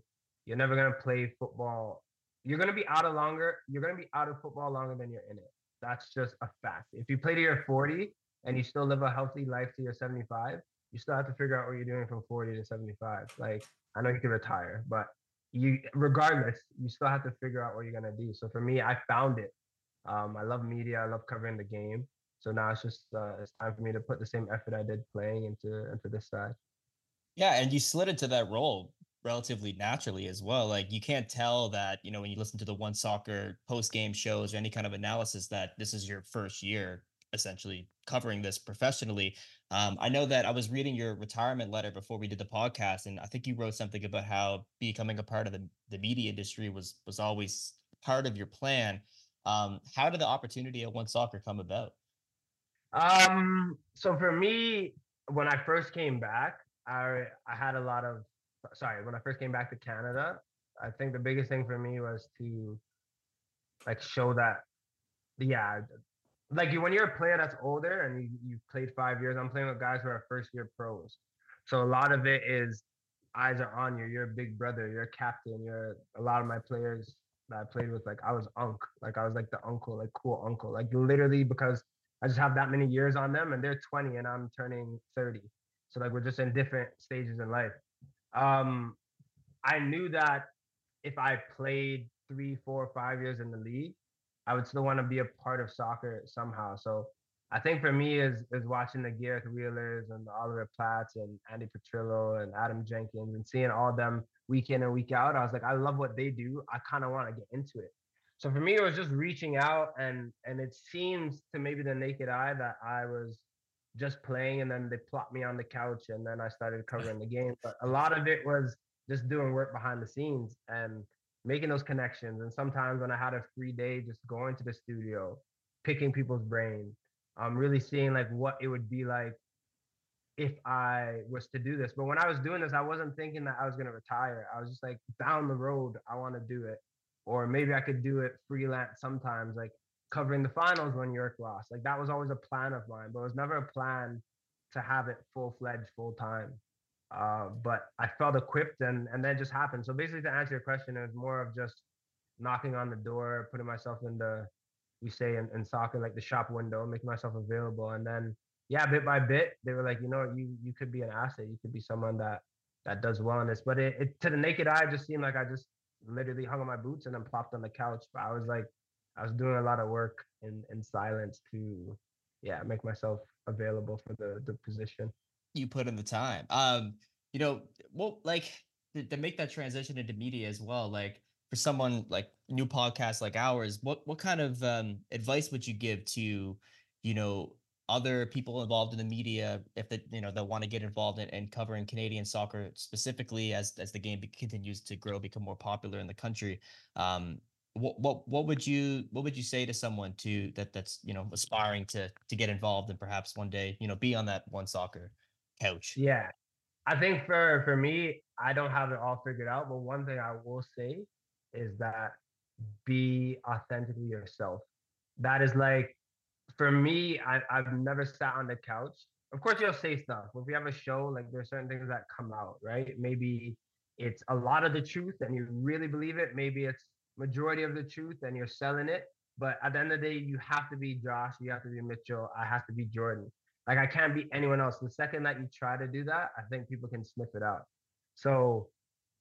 You're never gonna play football. You're gonna be out of longer. You're gonna be out of football longer than you're in it. That's just a fact. If you play to your 40 and you still live a healthy life to your 75, you still have to figure out what you're doing from 40 to 75. Like I know you can retire, but you regardless, you still have to figure out what you're gonna do. So for me, I found it. Um, I love media. I love covering the game. So now it's just uh, it's time for me to put the same effort I did playing into into this side. Yeah, and you slid into that role relatively naturally as well. Like you can't tell that, you know, when you listen to the OneSoccer post game shows or any kind of analysis that this is your first year essentially covering this professionally. Um, I know that I was reading your retirement letter before we did the podcast, and I think you wrote something about how becoming a part of the, the media industry was was always part of your plan. Um, how did the opportunity at OneSoccer come about? Um, so for me, when I first came back, I I had a lot of sorry, when I first came back to Canada, I think the biggest thing for me was to like show that, yeah, like you, when you're a player that's older and you, you've played five years, I'm playing with guys who are first year pros. So a lot of it is eyes are on you. You're a big brother. You're a captain. You're a lot of my players that I played with. Like I was unk. Like I was like the uncle, like cool uncle. Like literally because I just have that many years on them, and they're 20 and I'm turning 30. So like we're just in different stages in life um, I knew that if I played three, four, five years in the league, I would still want to be a part of soccer somehow. So I think for me is is watching the Gareth Wheelers and the Oliver Platts and Andi Petrillo and Adam Jenkins and seeing all them week in and week out. I was like, I love what they do. I kind of want to get into it. So for me, it was just reaching out and and it seems to maybe the naked eye that I was just playing and then they plopped me on the couch and then I started covering the game. But a lot of it was just doing work behind the scenes and making those connections. And sometimes when I had a free day, just going to the studio, picking people's brain, um, really seeing like what it would be like if I was to do this. But when I was doing this, I wasn't thinking that I was going to retire. I was just like down the road, I want to do it. Or maybe I could do it freelance sometimes, like covering the finals when York lost. Like that was always a plan of mine, but it was never a plan to have it full fledged, full time. Uh, but I felt equipped and and then just happened. So basically, to answer your question, it was more of just knocking on the door, putting myself in the we say in, in soccer like the shop window, making myself available, and then yeah, bit by bit, they were like, you know, you you could be an asset. You could be someone that that does well in this. But it, it to the naked eye, just seemed like I just literally hung on my boots and then plopped on the couch. But I was like, I was doing a lot of work in in silence to, yeah, make myself available for the the position. You put in the time. Um, you know, well, like to, to make that transition into media as well, like for someone like new podcast like ours, what what kind of um, advice would you give to, you know, other people involved in the media if they you know they want to get involved in, in covering Canadian soccer specifically as as the game be, continues to grow become more popular in the country um what what what would you what would you say to someone to that that's you know aspiring to to get involved and perhaps one day you know be on that OneSoccer couch yeah i think for for me i don't have it all figured out but one thing i will say is that be authentically yourself that is like for me, I, I've never sat on the couch. Of course, you'll say stuff. If we have a show, like there's certain things that come out, right? Maybe it's a lot of the truth and you really believe it. Maybe it's majority of the truth and you're selling it. But at the end of the day, you have to be Josh. You have to be Mitchell. I have to be Jordan. Like I can't be anyone else. The second that you try to do that, I think people can sniff it out. So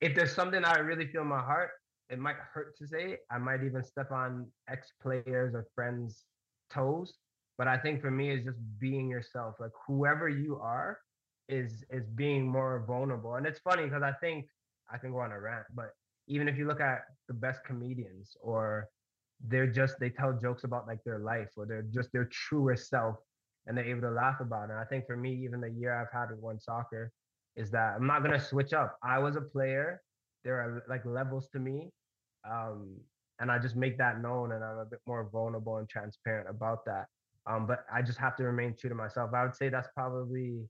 if there's something I really feel in my heart, it might hurt to say. I might even step on ex players or friends' toes. But I think for me, it's just being yourself. Like whoever you are is is being more vulnerable. And it's funny because I think I can go on a rant, but even if you look at the best comedians or they're just they tell jokes about like their life or they're just their truest self and they're able to laugh about it. And I think for me, even the year I've had with OneSoccer is that I'm not gonna switch up. I was a player. There are like levels to me. Um, and I just make that known and I'm a bit more vulnerable and transparent about that. Um, but I just have to remain true to myself. I would say that's probably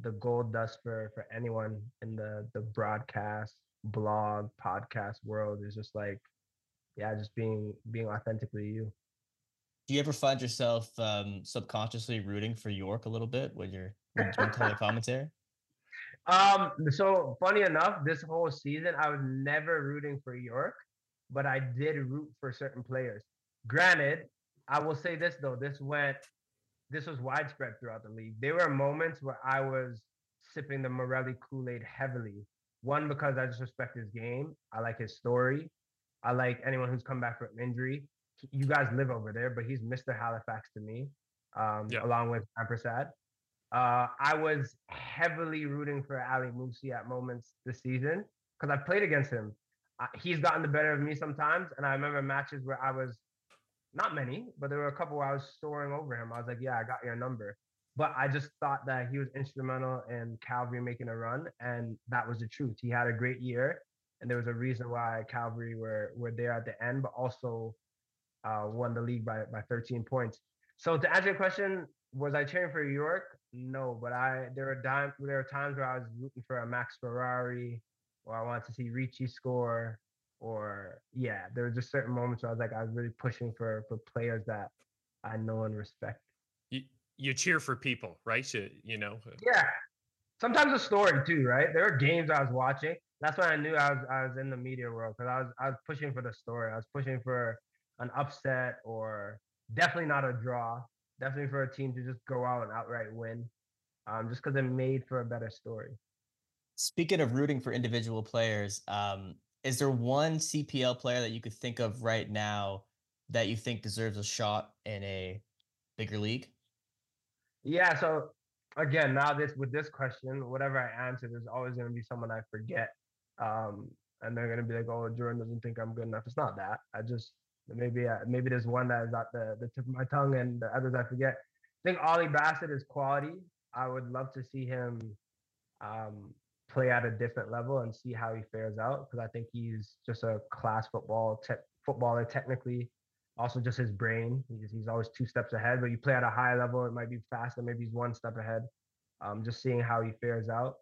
the gold dust for for anyone in the the broadcast, blog, podcast world is just like, yeah, just being being authentically you. Do you ever find yourself um, subconsciously rooting for York a little bit when you're when doing color commentary? Um, so funny enough, this whole season I was never rooting for York but I did root for certain players. Granted, I will say this though, this went this was widespread throughout the league. There were moments where I was sipping the Morelli Kool-Aid heavily. One, because I just respect his game. I like his story. I like anyone who's come back from injury. You guys live over there, but he's Mr. Halifax to me, um, yeah. along with Prasad. Uh, I was heavily rooting for Ali Musse at moments this season because I played against him he's gotten the better of me sometimes. And I remember matches where I was not many, but there were a couple where I was soaring over him. I was like, yeah, I got your number. But I just thought that he was instrumental in Cavalry making a run. And that was the truth. He had a great year. And there was a reason why Cavalry were, were there at the end, but also uh, won the league by, by 13 points. So to answer your question, was I cheering for York? No, but I there were there were times where I was rooting for a Max Ferrari, or I wanted to see Ricci score, or yeah, there were just certain moments where I was like, I was really pushing for for players that I know and respect. You you cheer for people, right? You, you know. Uh yeah. Sometimes a story too, right? There are games I was watching. That's when I knew I was I was in the media world because I was I was pushing for the story. I was pushing for an upset or definitely not a draw. Definitely for a team to just go out and outright win. Um, just because it made for a better story. Speaking of rooting for individual players, um, is there one CPL player that you could think of right now that you think deserves a shot in a bigger league? Yeah. So again, now this with this question, whatever I answer, there's always going to be someone I forget, um, and they're going to be like, "Oh, Jordan doesn't think I'm good enough." It's not that. I just maybe uh, maybe there's one that is at the the tip of my tongue, and the others I forget. I think Ollie Bassett is quality. I would love to see him um, play at a different level and see how he fares out because I think he's just a class football te- footballer technically, also just his brain. He's, he's always two steps ahead. But you play at a high level, it might be faster. Maybe he's one step ahead. Um, just seeing how he fares out.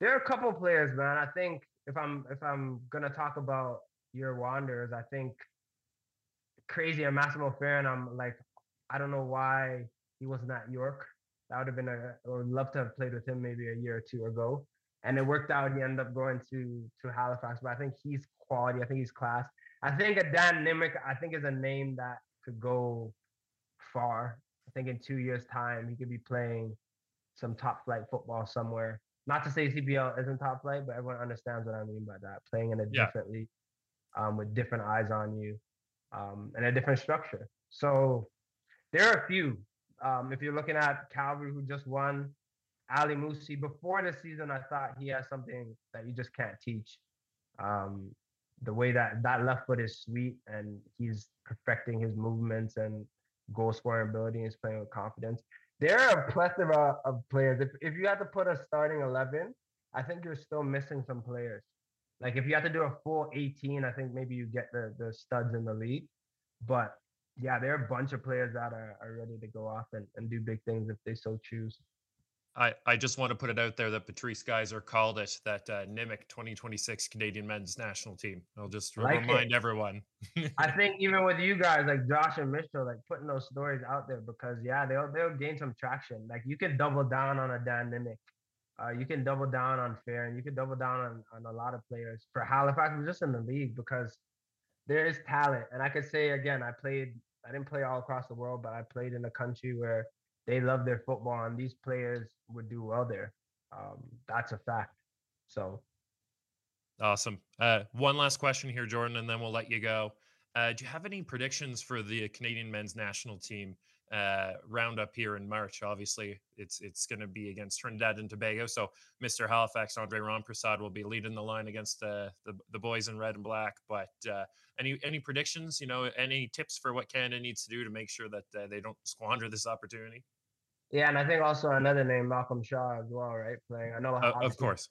There are a couple players, man. I think if I'm if I'm gonna talk about your Wanderers, I think crazy and Massimo Ferrin. I'm like, I don't know why he wasn't at York. That would have been a. I would love to have played with him maybe a year or two ago. And it worked out. He ended up going to to Halifax, but I think he's quality. I think he's class. I think a Dan Nimick, I think is a name that could go far. I think in two years' time he could be playing some top flight football somewhere. Not to say CPL isn't top flight, but everyone understands what I mean by that. Playing in a yeah. different league, um, with different eyes on you, um, and a different structure. So there are a few. Um, if you're looking at Cavalry, who just won, Ali Musse. Before the season, I thought he has something that you just can't teach. Um, the way that that left foot is sweet, and he's perfecting his movements and goal scoring ability. He's playing with confidence. There are a plethora of players. If if you had to put a starting eleven, I think you're still missing some players. Like if you had to do a full 18, I think maybe you get the the studs in the league. But yeah, there are a bunch of players that are, are ready to go off and, and do big things if they so choose. I, I just want to put it out there that Patrice Gheisar called it that uh, Nimick 2026 Canadian men's national team. I'll just like remind it. everyone. I think even with you guys like Josh and Mitchell, like putting those stories out there because yeah, they'll they'll gain some traction. Like you can double down on a Dan Nimick. Uh, you can double down on Fair and you can double down on, on a lot of players. For Halifax, we're just in the league because there is talent. And I could say again, I played I didn't play all across the world, but I played in a country where they love their football, and these players would do well there. Um, that's a fact. So awesome. Uh, one last question here, Jordan, and then we'll let you go. Uh, do you have any predictions for the Canadian men's national team uh, roundup here in March? Obviously, it's it's going to be against Trinidad and Tobago. So, Mr. Halifax, Andre Rampersad, will be leading the line against the the, the boys in red and black. But uh, any any predictions? You know, any tips for what Canada needs to do to make sure that uh, they don't squander this opportunity? Yeah, and I think also another name, Malcolm Shaw, as well, right? Playing, I know. Uh, of course.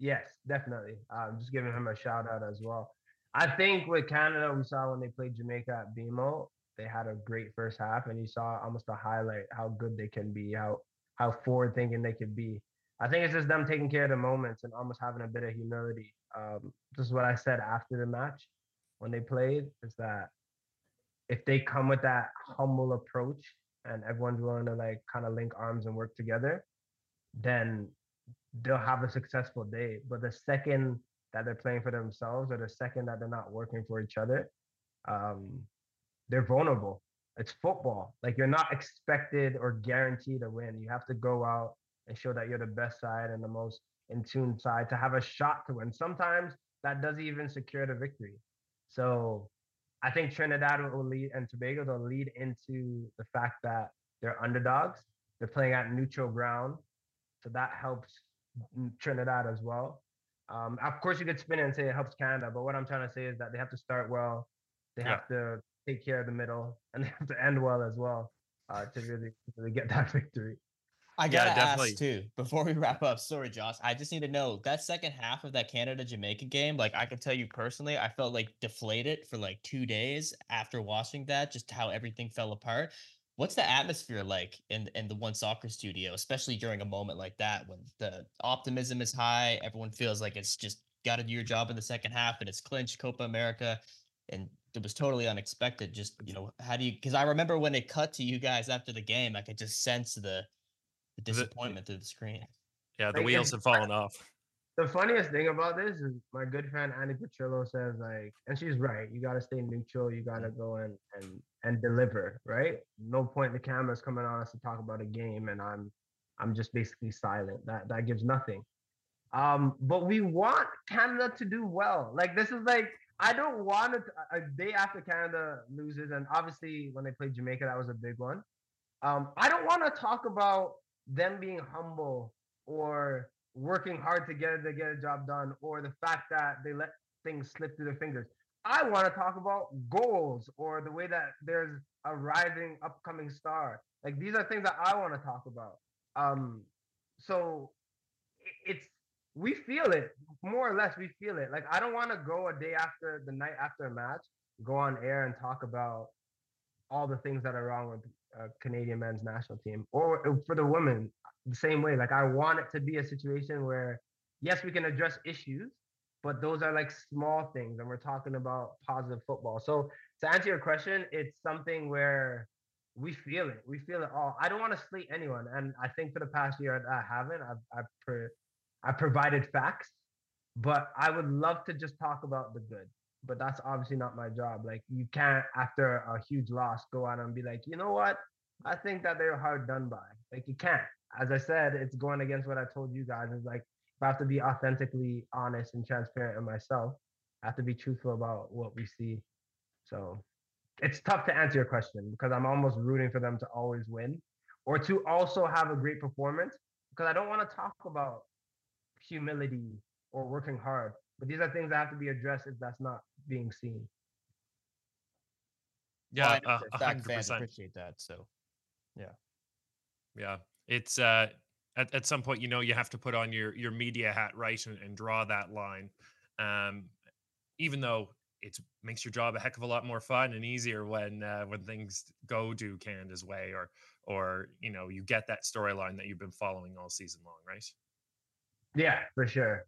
Yes, definitely. Um, just giving him a shout out as well. I think with Canada, we saw when they played Jamaica at BMO, they had a great first half, and you saw almost a highlight how good they can be, how how forward thinking they could be. I think it's just them taking care of the moments and almost having a bit of humility. Um, this is what I said after the match when they played is that if they come with that humble approach and everyone's willing to like kind of link arms and work together, then they'll have a successful day. But the second that they're playing for themselves or the second that they're not working for each other, um, they're vulnerable. It's football. Like you're not expected or guaranteed to win. You have to go out and show that you're the best side and the most in tune side to have a shot to win. Sometimes that doesn't even secure the victory. So I think Trinidad will lead and Tobago will lead into the fact that they're underdogs. They're playing at neutral ground, so that helps Trinidad as well. Um, of course, you could spin it and say it helps Canada, but what I'm trying to say is that they have to start well. They yeah. have to take care of the middle, and they have to end well as well uh, to really, really get that victory. I gotta yeah, ask too before we wrap up. Sorry, Josh. I just need to know that second half of that Canada Jamaica game. Like, I can tell you personally, I felt like deflated for like two days after watching that. Just how everything fell apart. What's the atmosphere like in in the OneSoccer studio, especially during a moment like that when the optimism is high, everyone feels like it's just got to do your job in the second half and it's clinched Copa America, and it was totally unexpected. Just you know, how do you? Because I remember when it cut to you guys after the game, I could just sense the the disappointment the, through the screen. Yeah, the like, wheels have fallen off. The funniest thing about this is my good friend Andi Petrillo says like, and she's right. You got to stay neutral. You got to go and and and deliver. Right? No point the cameras coming on us to talk about a game, and I'm I'm just basically silent. That that gives nothing. Um, but we want Canada to do well. Like this is like I don't want it a day after Canada loses, and obviously when they played Jamaica, that was a big one. Um, I don't want to talk about them being humble or working hard together to get a job done or the fact that they let things slip through their fingers. I want to talk about goals or the way that there's a rising upcoming star. Like these are things that I want to talk about. Um, so it's we feel it more or less. We feel it. Like I don't want to go a day after the night after a match, go on air and talk about all the things that are wrong with uh, Canadian men's national team, or uh, for the women, the same way. Like I want it to be a situation where, yes, we can address issues, but those are like small things, and we're talking about positive football. So to answer your question, it's something where we feel it. We feel it all. I don't want to slate anyone, and I think for the past year I haven't. I've I've, I've provided facts, but I would love to just talk about the good but that's obviously not my job. Like you can't after a huge loss go out and be like, you know what? I think that they're hard done by. Like you can't. As I said, it's going against what I told you guys. Is like I have to be authentically honest and transparent in myself. I have to be truthful about what we see. So it's tough to answer your question because I'm almost rooting for them to always win or to also have a great performance because I don't want to talk about humility or working hard. But these are things that have to be addressed if that's not being seen. Yeah, well, uh, hundred percent appreciate that. So, yeah, yeah, it's uh, at at some point, you know, you have to put on your your media hat, right, and, and draw that line. Um, even though it makes your job a heck of a lot more fun and easier when uh, when things go to Canada's way, or or you know, you get that storyline that you've been following all season long, right? Yeah, for sure.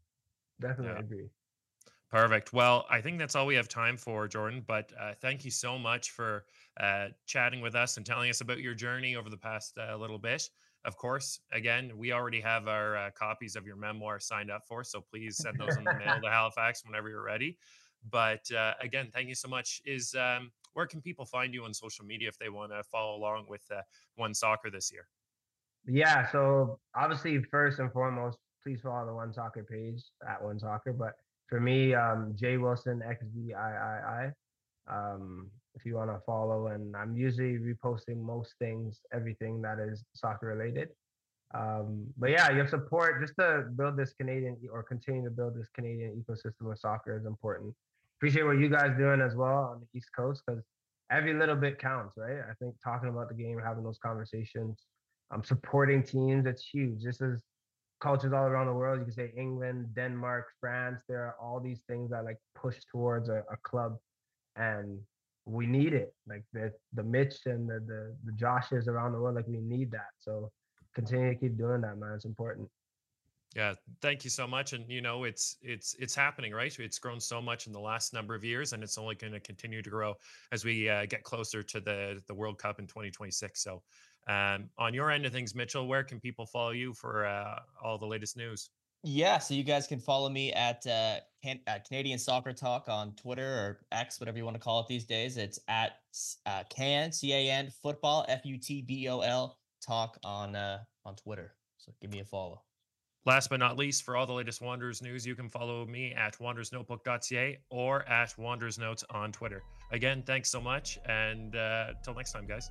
Definitely yeah. agree. Perfect. Well, I think that's all we have time for, Jordan. But uh, thank you so much for uh, chatting with us and telling us about your journey over the past uh, little bit. Of course, again, we already have our uh, copies of your memoir signed up for, so please send those in the mail to Halifax whenever you're ready. But uh, again, thank you so much. Is um, where can people find you on social media if they want to follow along with uh, OneSoccer this year? Yeah, so obviously, first and foremost, please follow the OneSoccer page at OneSoccer, but for me, um, Jay Wilson XVIII. Um, if you want to follow, and I'm usually reposting most things, everything that is soccer related. Um, but yeah, your support just to build this Canadian or continue to build this Canadian ecosystem of soccer is important. Appreciate what you guys doing as well on the East Coast because every little bit counts, right? I think talking about the game, having those conversations, um, supporting teams, it's huge. This is cultures all around the world. You can say England, Denmark, France. There are all these things that like push towards a, a club, and we need it. Like the the Mitch and the, the the Joshes around the world, like we need that. So continue to keep doing that, man. It's important. Yeah, thank you so much. And you know, it's it's it's happening, right? It's grown so much in the last number of years, and it's only going to continue to grow as we uh, get closer to the the World Cup in 2026. So um, on your end of things, Mitchell, where can people follow you for uh, all the latest news? Yeah, so you guys can follow me at, uh, Can- at Canadian Soccer Talk on Twitter or X, whatever you want to call it these days. It's at uh, Can C A N Football F U T B O L Talk on uh, on Twitter. So give me a follow. Last but not least, for all the latest Wanderers news, you can follow me at wanderersnotebook.ca or at Wanderers Notes on Twitter. Again, thanks so much, and uh, until next time, guys.